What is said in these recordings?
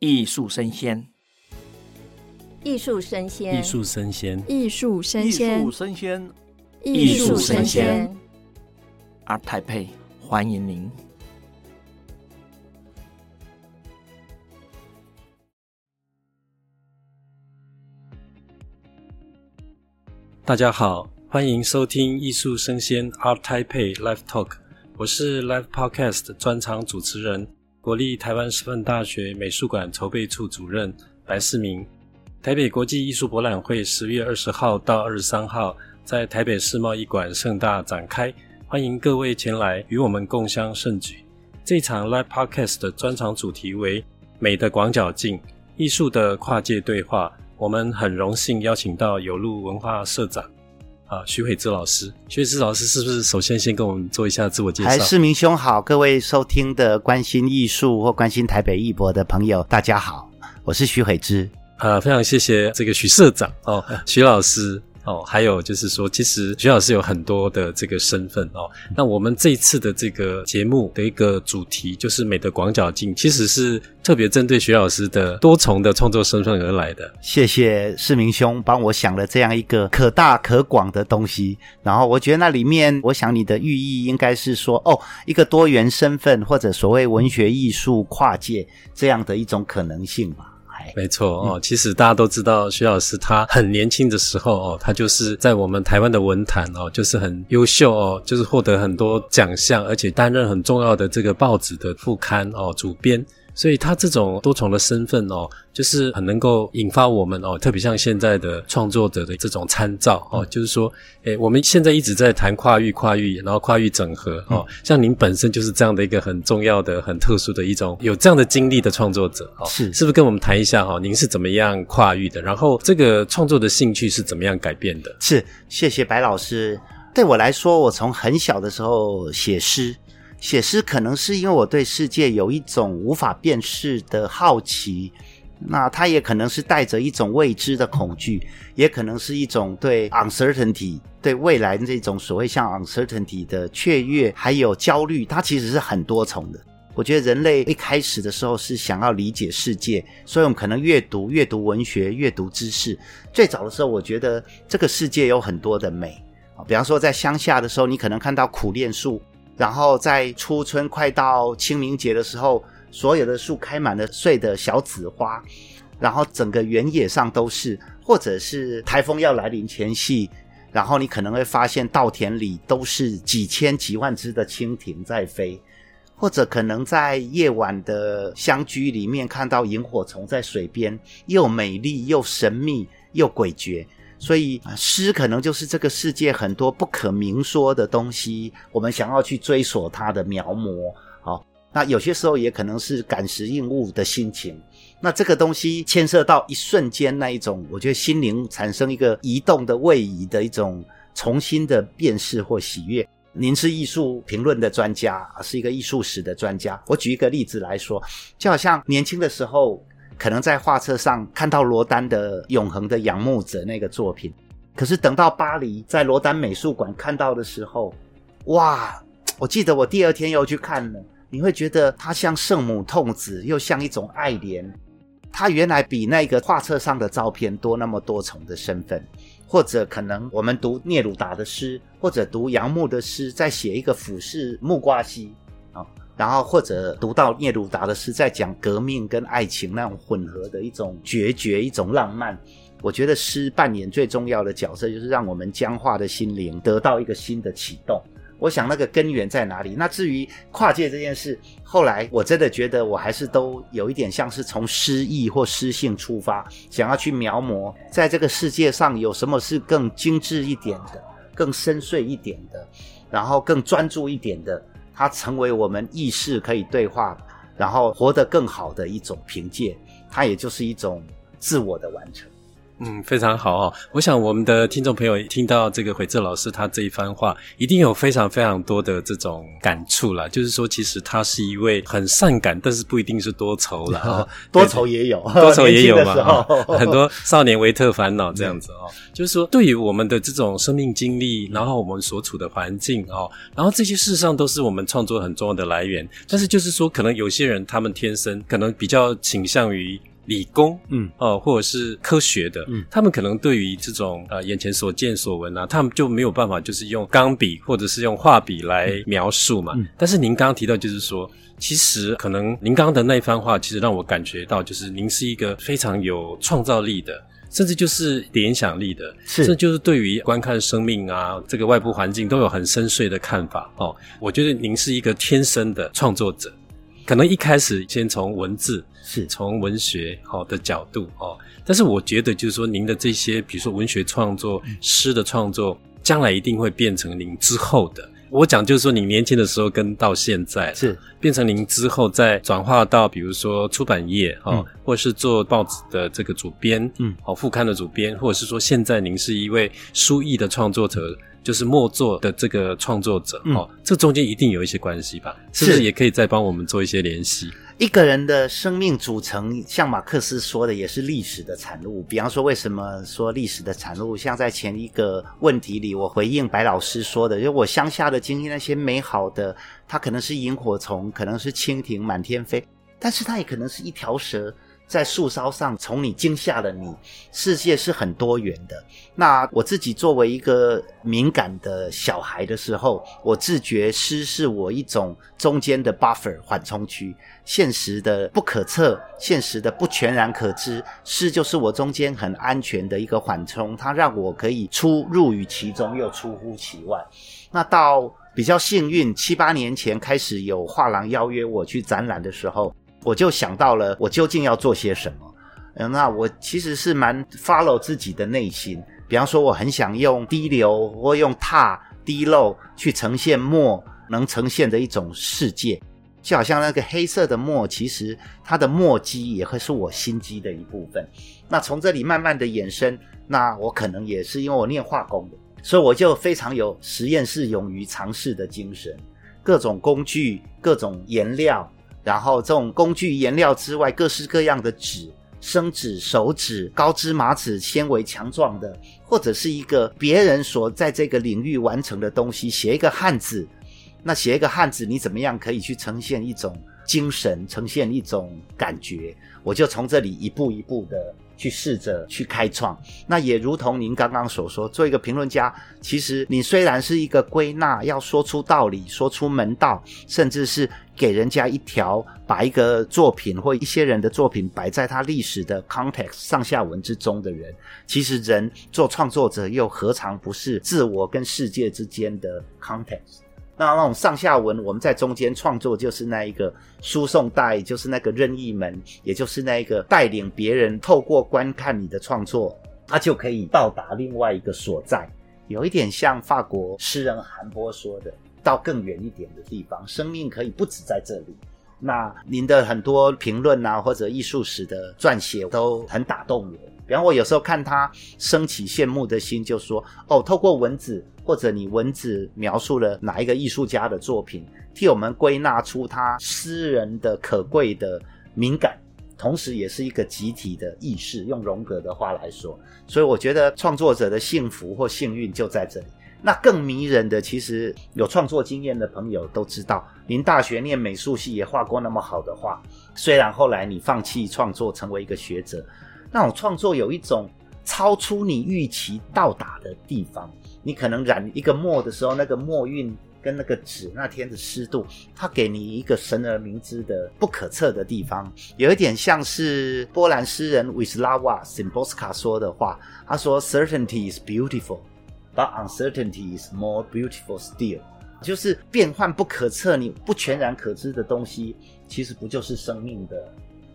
艺术生鲜，艺术生鲜，艺术生鲜，艺术生鲜，艺术生鲜，艺术生鲜。ART TAIPEI，欢迎您。大家好，欢迎收听艺术生鲜 ART TAIPEI Live Talk，我是 Live Podcast 专场主持人。国立台湾师范大学美术馆筹备处主任白世明，台北国际艺术博览会十月二十号到二十三号在台北世贸一馆盛大展开，欢迎各位前来与我们共襄盛举。这场 Live Podcast 的专场主题为“美的广角镜：艺术的跨界对话”，我们很荣幸邀请到有路文化社长。啊，徐慧芝老师，徐慧芝老师是不是首先先跟我们做一下自我介绍？还是明兄好，各位收听的关心艺术或关心台北艺博的朋友，大家好，我是徐慧芝。啊，非常谢谢这个徐社长哦，徐老师。哦，还有就是说，其实徐老师有很多的这个身份哦。那我们这一次的这个节目的一个主题就是“美的广角镜”，其实是特别针对徐老师的多重的创作身份而来的。谢谢世明兄帮我想了这样一个可大可广的东西。然后我觉得那里面，我想你的寓意应该是说，哦，一个多元身份或者所谓文学艺术跨界这样的一种可能性吧。没错哦，其实大家都知道，徐老师他很年轻的时候哦，他就是在我们台湾的文坛哦，就是很优秀哦，就是获得很多奖项，而且担任很重要的这个报纸的副刊哦，主编。所以他这种多重的身份哦，就是很能够引发我们哦，特别像现在的创作者的这种参照哦，就是说，诶，我们现在一直在谈跨域、跨域，然后跨域整合哦，像您本身就是这样的一个很重要的、很特殊的一种有这样的经历的创作者哦，是是不是跟我们谈一下哈？您是怎么样跨域的？然后这个创作的兴趣是怎么样改变的？是，谢谢白老师。对我来说，我从很小的时候写诗。写诗可能是因为我对世界有一种无法辨识的好奇，那它也可能是带着一种未知的恐惧，也可能是一种对 uncertainty 对未来这种所谓像 uncertainty 的雀跃，还有焦虑，它其实是很多重的。我觉得人类一开始的时候是想要理解世界，所以我们可能阅读、阅读文学、阅读知识。最早的时候，我觉得这个世界有很多的美啊，比方说在乡下的时候，你可能看到苦楝树。然后在初春快到清明节的时候，所有的树开满了碎的小紫花，然后整个原野上都是，或者是台风要来临前夕，然后你可能会发现稻田里都是几千几万只的蜻蜓在飞，或者可能在夜晚的乡居里面看到萤火虫在水边，又美丽又神秘又诡谲。所以，诗可能就是这个世界很多不可明说的东西，我们想要去追索它的描摹。好，那有些时候也可能是感时应物的心情。那这个东西牵涉到一瞬间那一种，我觉得心灵产生一个移动的位移的一种重新的辨识或喜悦。您是艺术评论的专家，是一个艺术史的专家。我举一个例子来说，就好像年轻的时候。可能在画册上看到罗丹的《永恒的仰慕者》那个作品，可是等到巴黎在罗丹美术馆看到的时候，哇！我记得我第二天又去看了，你会觉得他像圣母痛子，又像一种爱怜。他原来比那个画册上的照片多那么多重的身份，或者可能我们读聂鲁达的诗，或者读杨牧的诗，在写一个俯视木瓜溪。然后或者读到聂鲁达的诗，在讲革命跟爱情那种混合的一种决绝，一种浪漫。我觉得诗扮演最重要的角色，就是让我们僵化的心灵得到一个新的启动。我想那个根源在哪里？那至于跨界这件事，后来我真的觉得我还是都有一点像是从诗意或诗性出发，想要去描摹，在这个世界上有什么是更精致一点的、更深邃一点的，然后更专注一点的。它成为我们意识可以对话，然后活得更好的一种凭借，它也就是一种自我的完成。嗯，非常好哦。我想我们的听众朋友听到这个回哲老师他这一番话，一定有非常非常多的这种感触啦。就是说，其实他是一位很善感，但是不一定是多愁啦。哦，多愁也有，多愁也有嘛。哦，很多少年维特烦恼这样子哦。就是说，对于我们的这种生命经历，然后我们所处的环境哦，然后这些事实上都是我们创作很重要的来源。但是就是说，可能有些人他们天生可能比较倾向于。理工，嗯，哦，或者是科学的，嗯，他们可能对于这种呃眼前所见所闻啊，他们就没有办法就是用钢笔或者是用画笔来描述嘛。嗯，但是您刚刚提到，就是说，其实可能您刚刚的那一番话，其实让我感觉到，就是您是一个非常有创造力的，甚至就是联想力的，是，这就是对于观看生命啊，这个外部环境都有很深邃的看法哦。我觉得您是一个天生的创作者。可能一开始先从文字，是从文学好的角度哦，但是我觉得就是说，您的这些，比如说文学创作、诗的创作，将来一定会变成您之后的。我讲就是说，你年轻的时候跟到现在是变成您之后再转化到，比如说出版业哦，嗯、或者是做报纸的这个主编，嗯，好副刊的主编，或者是说现在您是一位书艺的创作者。就是墨作的这个创作者，嗯、哦，这中间一定有一些关系吧？是不是也可以再帮我们做一些联系？一个人的生命组成，像马克思说的，也是历史的产物。比方说，为什么说历史的产物？像在前一个问题里，我回应白老师说的，就我乡下的经历，那些美好的，它可能是萤火虫，可能是蜻蜓满天飞，但是它也可能是一条蛇。在树梢上，从你惊吓了你。世界是很多元的。那我自己作为一个敏感的小孩的时候，我自觉诗是我一种中间的 buffer 缓冲区。现实的不可测，现实的不全然可知，诗就是我中间很安全的一个缓冲，它让我可以出入于其中，又出乎其外。那到比较幸运，七八年前开始有画廊邀约我去展览的时候。我就想到了，我究竟要做些什么？嗯，那我其实是蛮 follow 自己的内心。比方说，我很想用滴流或用踏滴漏去呈现墨能呈现的一种世界，就好像那个黑色的墨，其实它的墨迹也会是我心机的一部分。那从这里慢慢的衍生，那我可能也是因为我念化工的，所以我就非常有实验室勇于尝试的精神，各种工具，各种颜料。然后，这种工具颜料之外，各式各样的纸，生纸、熟纸、高芝麻纸，纤维强壮的，或者是一个别人所在这个领域完成的东西，写一个汉字。那写一个汉字，你怎么样可以去呈现一种精神，呈现一种感觉？我就从这里一步一步的。去试着去开创，那也如同您刚刚所说，做一个评论家，其实你虽然是一个归纳，要说出道理，说出门道，甚至是给人家一条，把一个作品或一些人的作品摆在他历史的 context 上下文之中的人，其实人做创作者又何尝不是自我跟世界之间的 context？那那种上下文，我们在中间创作，就是那一个输送带，就是那个任意门，也就是那一个带领别人透过观看你的创作，他就可以到达另外一个所在。有一点像法国诗人韩波说的：“到更远一点的地方，生命可以不止在这里。”那您的很多评论啊，或者艺术史的撰写都很打动我。比方我有时候看他升起羡慕的心，就说：“哦，透过文字。”或者你文字描述了哪一个艺术家的作品，替我们归纳出他诗人的可贵的敏感，同时也是一个集体的意识。用荣格的话来说，所以我觉得创作者的幸福或幸运就在这里。那更迷人的，其实有创作经验的朋友都知道，您大学念美术系也画过那么好的画，虽然后来你放弃创作，成为一个学者，那种创作有一种超出你预期到达的地方。你可能染一个墨的时候，那个墨韵跟那个纸那天的湿度，它给你一个神而明知的不可测的地方，有一点像是波兰诗人 Wisława Szymborska 说的话。他说：“Certainty is beautiful, 而 uncertainty is more beautiful still。”就是变幻不可测，你不全然可知的东西，其实不就是生命的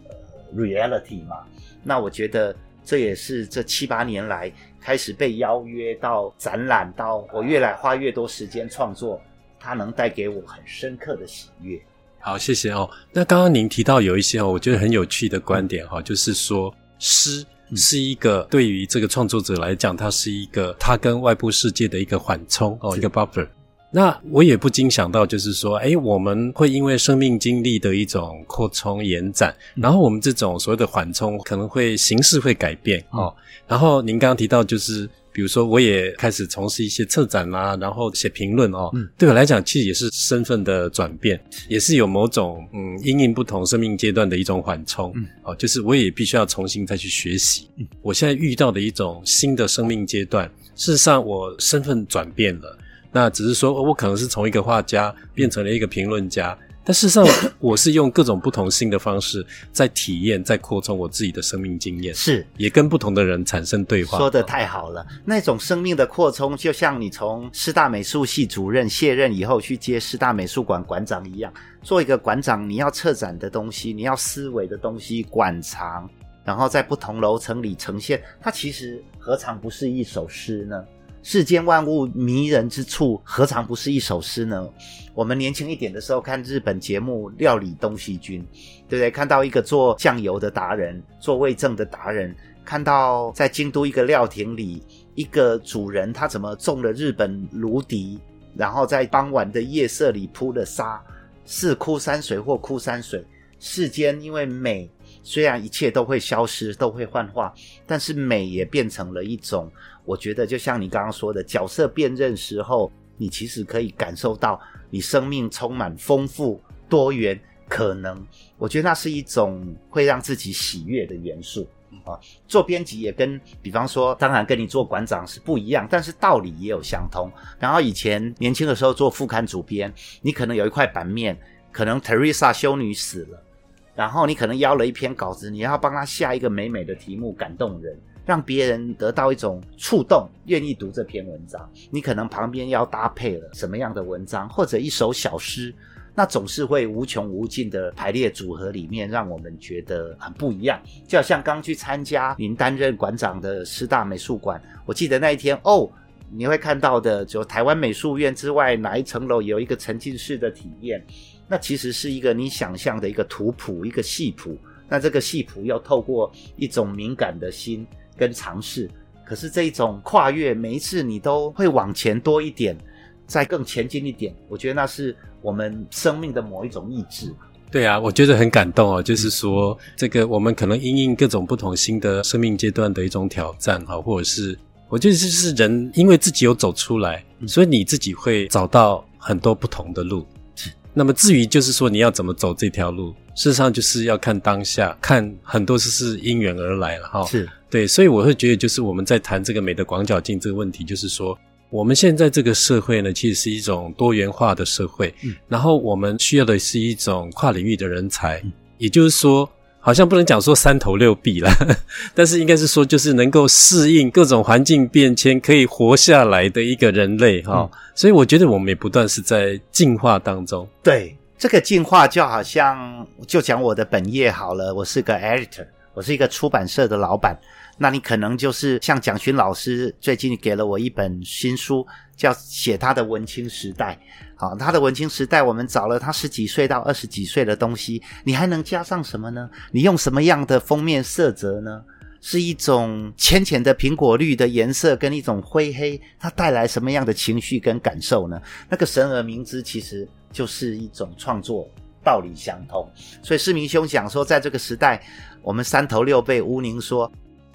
呃 reality 吗？那我觉得。这也是这七八年来开始被邀约到展览，到我越来花越多时间创作，它能带给我很深刻的喜悦。好，谢谢哦。那刚刚您提到有一些哦，我觉得很有趣的观点哈，就是说诗是一个对于这个创作者来讲，它是一个他跟外部世界的一个缓冲哦，一个 buffer。那我也不禁想到，就是说，哎，我们会因为生命经历的一种扩充延展，然后我们这种所谓的缓冲，可能会形式会改变哦。然后您刚刚提到，就是比如说，我也开始从事一些策展啦，然后写评论哦。嗯，对我来讲，其实也是身份的转变，也是有某种嗯，因应不同生命阶段的一种缓冲。嗯，哦，就是我也必须要重新再去学习。嗯，我现在遇到的一种新的生命阶段，事实上我身份转变了。那只是说，我可能是从一个画家变成了一个评论家，但事实上，我是用各种不同新的方式在体验，在扩充我自己的生命经验，是也跟不同的人产生对话。说得太好了，那种生命的扩充，就像你从师大美术系主任卸任以后去接师大美术馆馆长一样，做一个馆长，你要策展的东西，你要思维的东西，馆藏，然后在不同楼层里呈现，它其实何尝不是一首诗呢？世间万物迷人之处，何尝不是一首诗呢？我们年轻一点的时候看日本节目《料理东西君》，对不对？看到一个做酱油的达人，做味噌的达人，看到在京都一个料亭里，一个主人他怎么种了日本芦笛，然后在傍晚的夜色里铺了沙，是枯山水或枯山水。世间因为美，虽然一切都会消失，都会幻化，但是美也变成了一种。我觉得就像你刚刚说的，角色辨认时候，你其实可以感受到你生命充满丰富多元可能。我觉得那是一种会让自己喜悦的元素啊。做编辑也跟，比方说，当然跟你做馆长是不一样，但是道理也有相通。然后以前年轻的时候做副刊主编，你可能有一块版面，可能 Teresa 修女死了，然后你可能邀了一篇稿子，你要帮他下一个美美的题目，感动人。让别人得到一种触动，愿意读这篇文章。你可能旁边要搭配了什么样的文章，或者一首小诗，那总是会无穷无尽的排列组合里面，让我们觉得很不一样。就好像刚去参加您担任馆长的师大美术馆，我记得那一天哦，你会看到的就台湾美术院之外哪一层楼有一个沉浸式的体验，那其实是一个你想象的一个图谱，一个戏谱。那这个戏谱要透过一种敏感的心。跟尝试，可是这一种跨越，每一次你都会往前多一点，再更前进一点。我觉得那是我们生命的某一种意志。对啊，我觉得很感动哦。就是说，这个我们可能因应各种不同新的生命阶段的一种挑战哈，或者是我觉得这是人因为自己有走出来，所以你自己会找到很多不同的路。那么至于就是说你要怎么走这条路，事实上就是要看当下，看很多事是因缘而来了哈。是。对，所以我会觉得，就是我们在谈这个美的广角镜这个问题，就是说，我们现在这个社会呢，其实是一种多元化的社会，嗯，然后我们需要的是一种跨领域的人才，嗯，也就是说，好像不能讲说三头六臂啦，但是应该是说，就是能够适应各种环境变迁，可以活下来的一个人类哈，哦，嗯，所以我觉得我们也不断是在进化当中。对，这个进化就好像，就讲我的本业好了，我是个 editor，我是一个出版社的老板。那你可能就是像蒋勋老师最近给了我一本新书，叫写他的文青时代。好，他的文青时代，我们找了他十几岁到二十几岁的东西，你还能加上什么呢？你用什么样的封面色泽呢？是一种浅浅的苹果绿的颜色，跟一种灰黑，它带来什么样的情绪跟感受呢？那个神而明之，其实就是一种创作道理相通。所以世明兄讲说，在这个时代，我们三头六臂，乌宁说。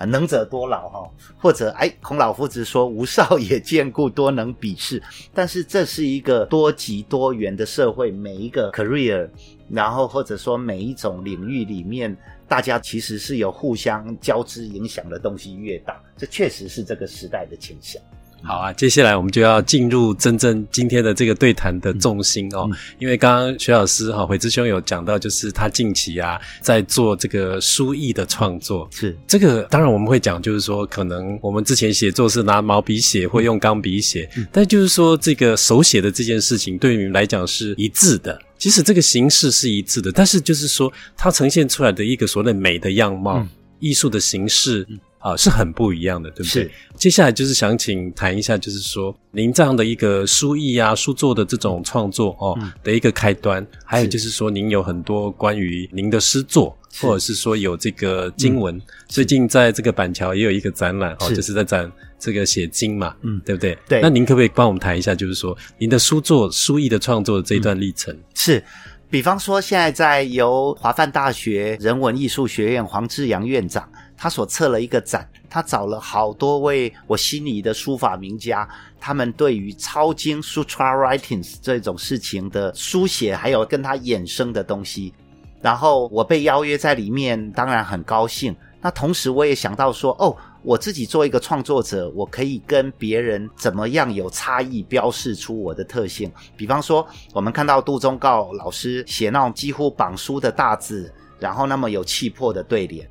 能者多劳哈，或者哎，孔老夫子说吾少 也见故多能鄙视。但是这是一个多极多元的社会，每一个 career，然后或者说每一种领域里面，大家其实是有互相交织影响的东西越大，这确实是这个时代的倾向。好啊，接下来我们就要进入真正今天的这个对谈的重心哦。嗯嗯、因为刚刚徐老师哈，悔之兄有讲到，就是他近期啊在做这个书艺的创作。是这个，当然我们会讲，就是说可能我们之前写作是拿毛笔写或用钢笔写，嗯、但就是说这个手写的这件事情对于你们来讲是一致的。即使这个形式是一致的，但是就是说它呈现出来的一个所谓美的样貌，嗯、艺术的形式。嗯啊，是很不一样的，对不对？是接下来就是想请谈一下，就是说您这样的一个书艺啊、书作的这种创作哦、嗯、的一个开端，还有就是说您有很多关于您的诗作，或者是说有这个经文，嗯、最近在这个板桥也有一个展览哦，就是在展这个写经嘛，嗯，对不对？对。那您可不可以帮我们谈一下，就是说您的书作、书艺的创作的这一段历程？嗯、是。比方说，现在在由华梵大学人文艺术学院黄志扬院长，他所策了一个展，他找了好多位我心仪的书法名家，他们对于抄经 （sutra writings） 这种事情的书写，还有跟他衍生的东西，然后我被邀约在里面，当然很高兴。那同时我也想到说，哦。我自己做一个创作者，我可以跟别人怎么样有差异，标示出我的特性。比方说，我们看到杜忠告老师写那种几乎绑书的大字，然后那么有气魄的对联；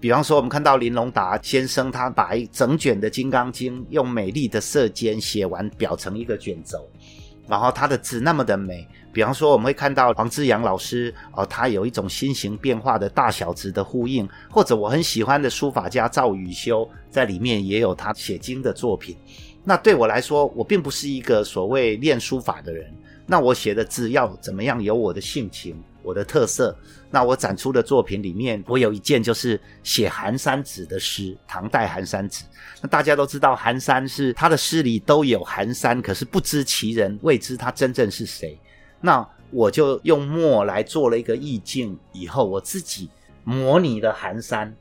比方说，我们看到林荣达先生，他把一整卷的《金刚经》用美丽的色缄写完，裱成一个卷轴，然后他的字那么的美。比方说，我们会看到黄志扬老师哦，他有一种心形变化的大小字的呼应，或者我很喜欢的书法家赵宇修在里面也有他写经的作品。那对我来说，我并不是一个所谓练书法的人，那我写的字要怎么样有我的性情、我的特色？那我展出的作品里面，我有一件就是写寒山子的诗，唐代寒山子。那大家都知道，寒山是他的诗里都有寒山，可是不知其人，未知他真正是谁。那我就用墨来做了一个意境，以后我自己模拟了寒山，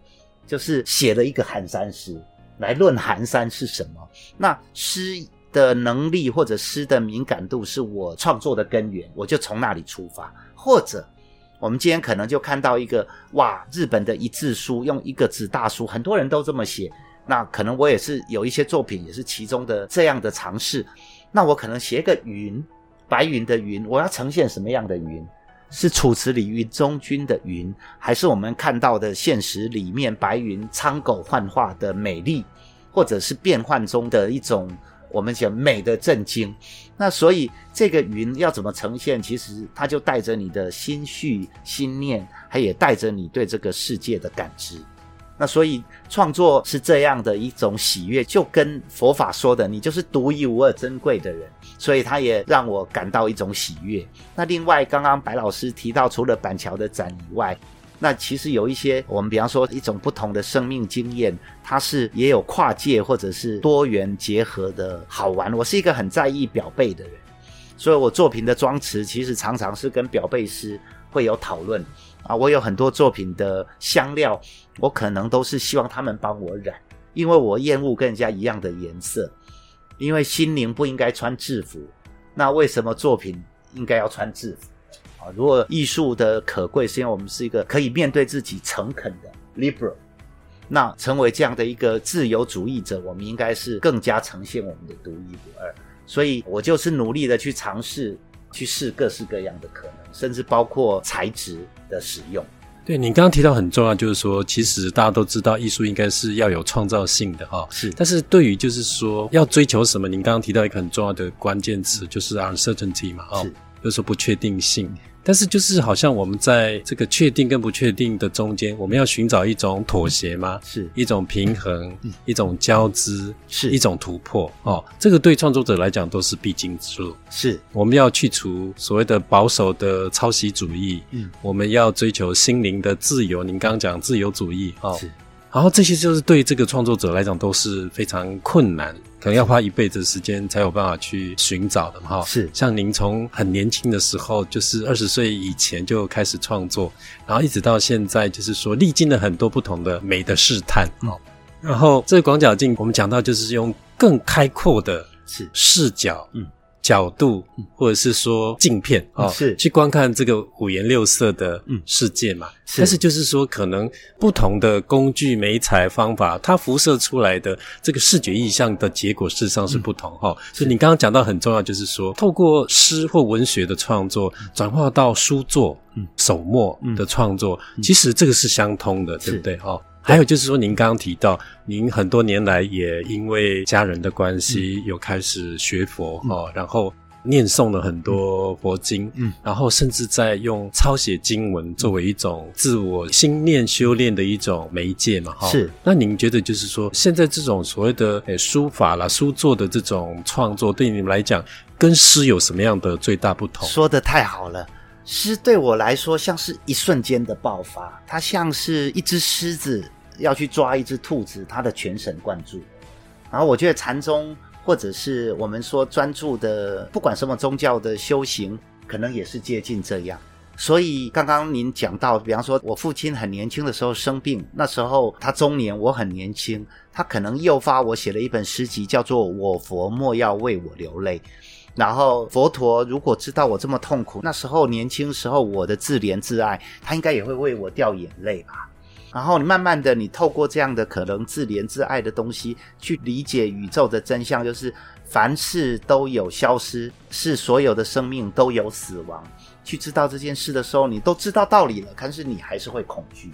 就是写了一个寒山诗来论寒山是什么。那诗的能力或者诗的敏感度是我创作的根源，我就从那里出发。或者我们今天可能就看到一个哇，日本的一字书用一个字大书，很多人都这么写。那可能我也是有一些作品也是其中的这样的尝试。那我可能写个云。白云的云，我要呈现什么样的云？是楚辞里云中君的云，还是我们看到的现实里面白云苍狗幻化的美丽，或者是变幻中的一种我们讲美的震惊？那所以这个云要怎么呈现？其实它就带着你的心绪、心念，它也带着你对这个世界的感知。那所以创作是这样的一种喜悦，就跟佛法说的，你就是独一无二、珍贵的人，所以他也让我感到一种喜悦。那另外，刚刚白老师提到，除了板桥的展以外，那其实有一些我们比方说一种不同的生命经验，它是也有跨界或者是多元结合的好玩。我是一个很在意表背的人，所以我作品的装词其实常常是跟表背师会有讨论。啊，我有很多作品的香料，我可能都是希望他们帮我染，因为我厌恶跟人家一样的颜色，因为心灵不应该穿制服，那为什么作品应该要穿制服？啊，如果艺术的可贵是因为我们是一个可以面对自己诚恳的 liberal，那成为这样的一个自由主义者，我们应该是更加呈现我们的独一无二，所以我就是努力的去尝试。去试各式各样的可能，甚至包括材质的使用。对，你刚刚提到很重要，就是说，其实大家都知道，艺术应该是要有创造性的哈。是，但是对于就是说要追求什么，您刚刚提到一个很重要的关键词，就是 uncertainty 嘛，哦，就是说不确定性。但是，就是好像我们在这个确定跟不确定的中间，我们要寻找一种妥协吗？是一种平衡，嗯、一种交织，是一种突破。哦，这个对创作者来讲都是必经之路。是，我们要去除所谓的保守的抄袭主义，嗯，我们要追求心灵的自由。您刚刚讲自由主义，哦，是。然后这些就是对这个创作者来讲都是非常困难，可能要花一辈子的时间才有办法去寻找的。哈，是。像您从很年轻的时候，就是二十岁以前就开始创作，然后一直到现在，就是说历经了很多不同的美的试探。哦，然后这个广角镜，我们讲到就是用更开阔的视角，嗯。角度，或者是说镜片啊，是去观看这个五颜六色的世界嘛？是。但是就是说，可能不同的工具、媒材、方法，它辐射出来的这个视觉意象的结果，事实上是不同哈。嗯、所以你刚刚讲到很重要，就是说，透过诗或文学的创作，转化到书作、嗯、手墨的创作，嗯、其实这个是相通的，对不对？哈。还有就是说，您刚刚提到，您很多年来也因为家人的关系，有开始学佛哈、嗯，然后念诵了很多佛经，嗯，嗯然后甚至在用抄写经文作为一种自我心念修炼的一种媒介嘛，哈。是。那您觉得就是说，现在这种所谓的诶书法啦、书作的这种创作，对你们来讲，跟诗有什么样的最大不同？说的太好了，诗对我来说像是一瞬间的爆发，它像是一只狮子要去抓一只兔子，它的全神贯注。然后我觉得禅宗或者是我们说专注的，不管什么宗教的修行，可能也是接近这样。所以刚刚您讲到，比方说我父亲很年轻的时候生病，那时候他中年，我很年轻，他可能诱发我写了一本诗集，叫做《我佛莫要为我流泪》。然后佛陀如果知道我这么痛苦，那时候年轻时候我的自怜自爱，他应该也会为我掉眼泪吧。然后你慢慢的，你透过这样的可能自怜自爱的东西，去理解宇宙的真相，就是凡事都有消失，是所有的生命都有死亡。去知道这件事的时候，你都知道道理了，但是你还是会恐惧。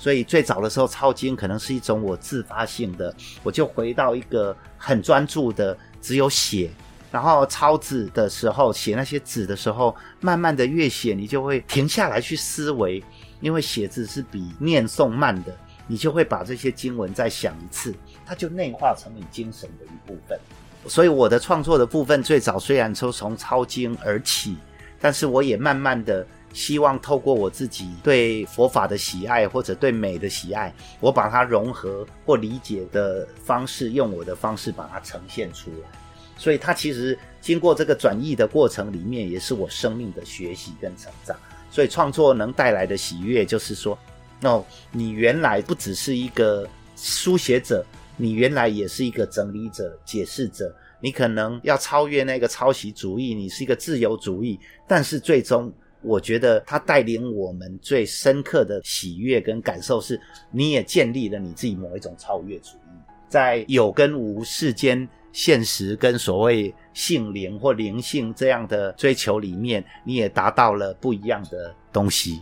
所以最早的时候抄经，可能是一种我自发性的，我就回到一个很专注的，只有写。然后抄纸的时候，写那些纸的时候，慢慢的越写，你就会停下来去思维。因为写字是比念诵慢的，你就会把这些经文再想一次，它就内化成你精神的一部分。所以我的创作的部分最早虽然说从抄经而起，但是我也慢慢的希望透过我自己对佛法的喜爱或者对美的喜爱，我把它融合或理解的方式，用我的方式把它呈现出来。所以它其实经过这个转译的过程里面，也是我生命的学习跟成长。所以创作能带来的喜悦，就是说，哦，你原来不只是一个书写者，你原来也是一个整理者、解释者。你可能要超越那个抄袭主义，你是一个自由主义。但是最终，我觉得它带领我们最深刻的喜悦跟感受是，你也建立了你自己某一种超越主义，在有跟无世间。现实跟所谓性灵或灵性这样的追求里面，你也达到了不一样的东西，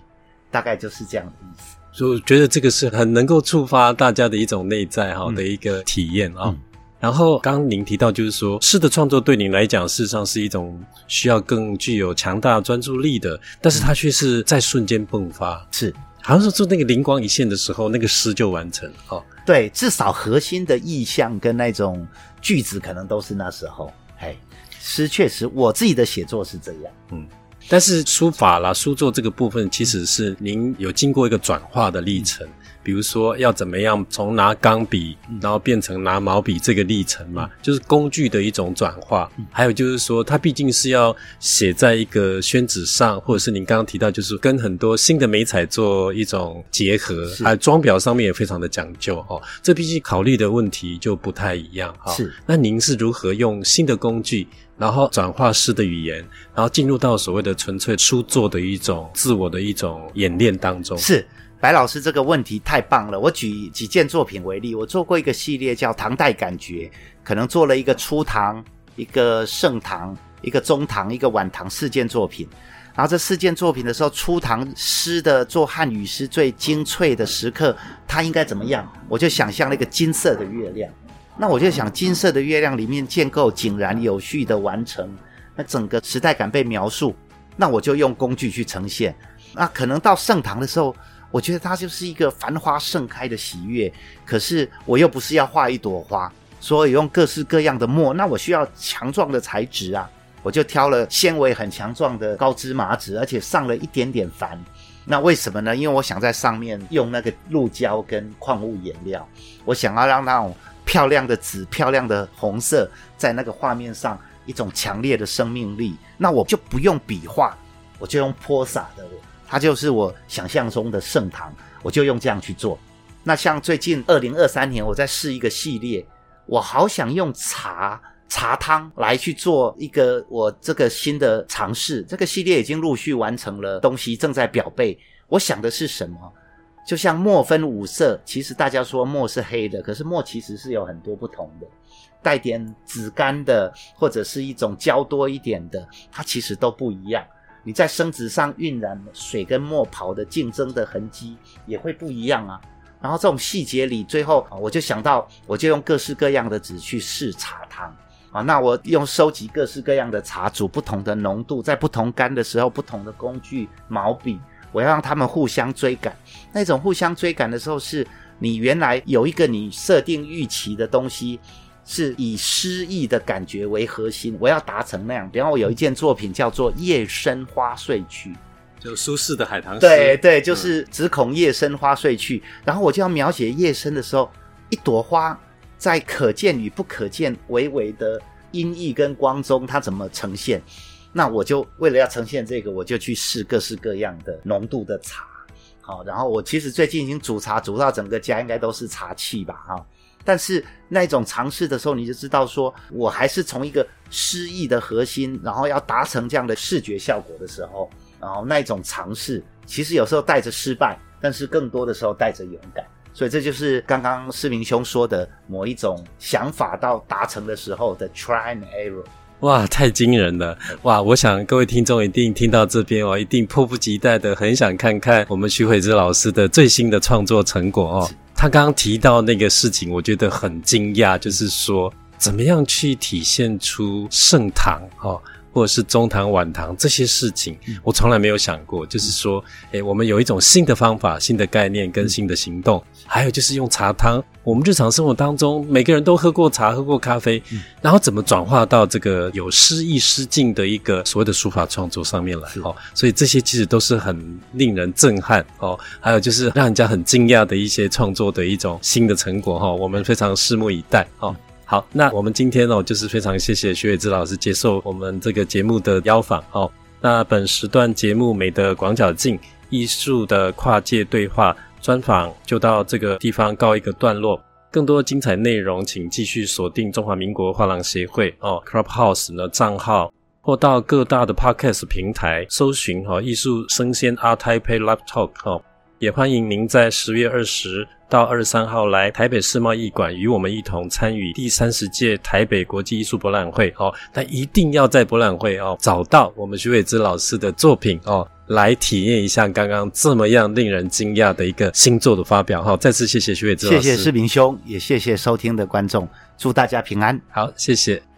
大概就是这样的意思。所以我觉得这个是很能够触发大家的一种内在哈的一个体验啊。嗯嗯、然后刚刚您提到，就是说诗的创作对您来讲，事实上是一种需要更具有强大专注力的，但是它却是在瞬间迸发，是好像是做那个灵光一现的时候，那个诗就完成哦。对，至少核心的意象跟那种句子可能都是那时候。嘿，是确实，我自己的写作是这样。嗯，但是书法啦、书作这个部分，其实是您有经过一个转化的历程。比如说要怎么样从拿钢笔，然后变成拿毛笔这个历程嘛，就是工具的一种转化。还有就是说，它毕竟是要写在一个宣纸上，或者是您刚刚提到，就是跟很多新的媒材做一种结合，还有装裱上面也非常的讲究哦。这毕竟考虑的问题就不太一样哈。是，那您是如何用新的工具，然后转化诗的语言，然后进入到所谓的纯粹书作的一种自我的一种演练当中？是。白老师这个问题太棒了。我举几件作品为例，我做过一个系列叫《唐代感觉》，可能做了一个初唐、一个盛唐、一个中唐、一个晚唐四件作品。然后这四件作品的时候，初唐诗的做汉语诗最精粹的时刻，它应该怎么样？我就想象那个金色的月亮。那我就想，金色的月亮里面建构井然有序的完成，那整个时代感被描述。那我就用工具去呈现。那可能到盛唐的时候。我觉得它就是一个繁花盛开的喜悦，可是我又不是要画一朵花，所以用各式各样的墨，那我需要强壮的材质啊，我就挑了纤维很强壮的高芝麻纸，而且上了一点点矾。那为什么呢？因为我想在上面用那个鹿胶跟矿物颜料，我想要让那种漂亮的紫、漂亮的红色在那个画面上一种强烈的生命力。那我就不用笔画，我就用泼洒的。它就是我想象中的盛唐，我就用这样去做。那像最近二零二三年，我在试一个系列，我好想用茶茶汤来去做一个我这个新的尝试。这个系列已经陆续完成了东西，正在表备。我想的是什么？就像墨分五色，其实大家说墨是黑的，可是墨其实是有很多不同的，带点紫干的，或者是一种焦多一点的，它其实都不一样。你在生纸上晕染水跟墨跑的竞争的痕迹也会不一样啊。然后这种细节里，最后我就想到，我就用各式各样的纸去试茶汤。啊，那我用收集各式各样的茶，煮不同的浓度，在不同干的时候，不同的工具、毛笔，我要让他们互相追赶。那种互相追赶的时候，是你原来有一个你设定预期的东西，是以诗意的感觉为核心，我要达成那样。比方我有一件作品叫做《夜深花睡去》，就苏轼的海棠诗。对对，就是只恐夜深花睡去，然后我就要描写夜深的时候，一朵花。在可见与不可见、微微的阴翳跟光中，它怎么呈现？那我就为了要呈现这个，我就去试各式各样的浓度的茶。好，然后我其实最近已经煮茶煮到整个家应该都是茶器吧，哈。但是那种尝试的时候，你就知道说，我还是从一个诗意的核心，然后要达成这样的视觉效果的时候，然后那种尝试，其实有时候带着失败，但是更多的时候带着勇敢。所以这就是刚刚施明兄说的某一种想法到达成的时候的 try and error。哇，太惊人了！哇，我想各位听众一定听到这边哦，一定迫不及待的很想看看我们许悔之老师的最新的创作成果哦。他刚刚提到那个事情，我觉得很惊讶，就是说怎么样去体现出盛唐哦。或者是中唐、晚唐这些事情，我从来没有想过。就是说，诶，我们有一种新的方法、新的概念跟新的行动。还有就是用茶汤，我们日常生活当中每个人都喝过茶、喝过咖啡，然后怎么转化到这个有诗意、诗境的一个所谓的书法创作上面来？哦，所以这些其实都是很令人震撼哦。还有就是让人家很惊讶的一些创作的一种新的成果哈，我们非常拭目以待哦。好，那我们今天哦，就是非常谢谢许悔之老师接受我们这个节目的邀访哦。那本时段节目《美的广角镜：艺术的跨界对话》专访就到这个地方告一个段落。更多精彩内容，请继续锁定中华民国画廊协会哦 Clubhouse 的账号，或到各大的 Podcast 平台搜寻、哦“艺术生鲜 ART TAIPEI Live Talk” 哦。也欢迎您在十月二十到二十三号来台北世贸艺馆，与我们一同参与第三十届台北国际艺术博览会哦。但一定要在博览会哦找到我们徐伟之老师的作品哦，来体验一下刚刚这么样令人惊讶的一个新作的发表哈、哦。再次谢谢徐伟之老师，谢谢施明兄，也谢谢收听的观众，祝大家平安。好，谢谢。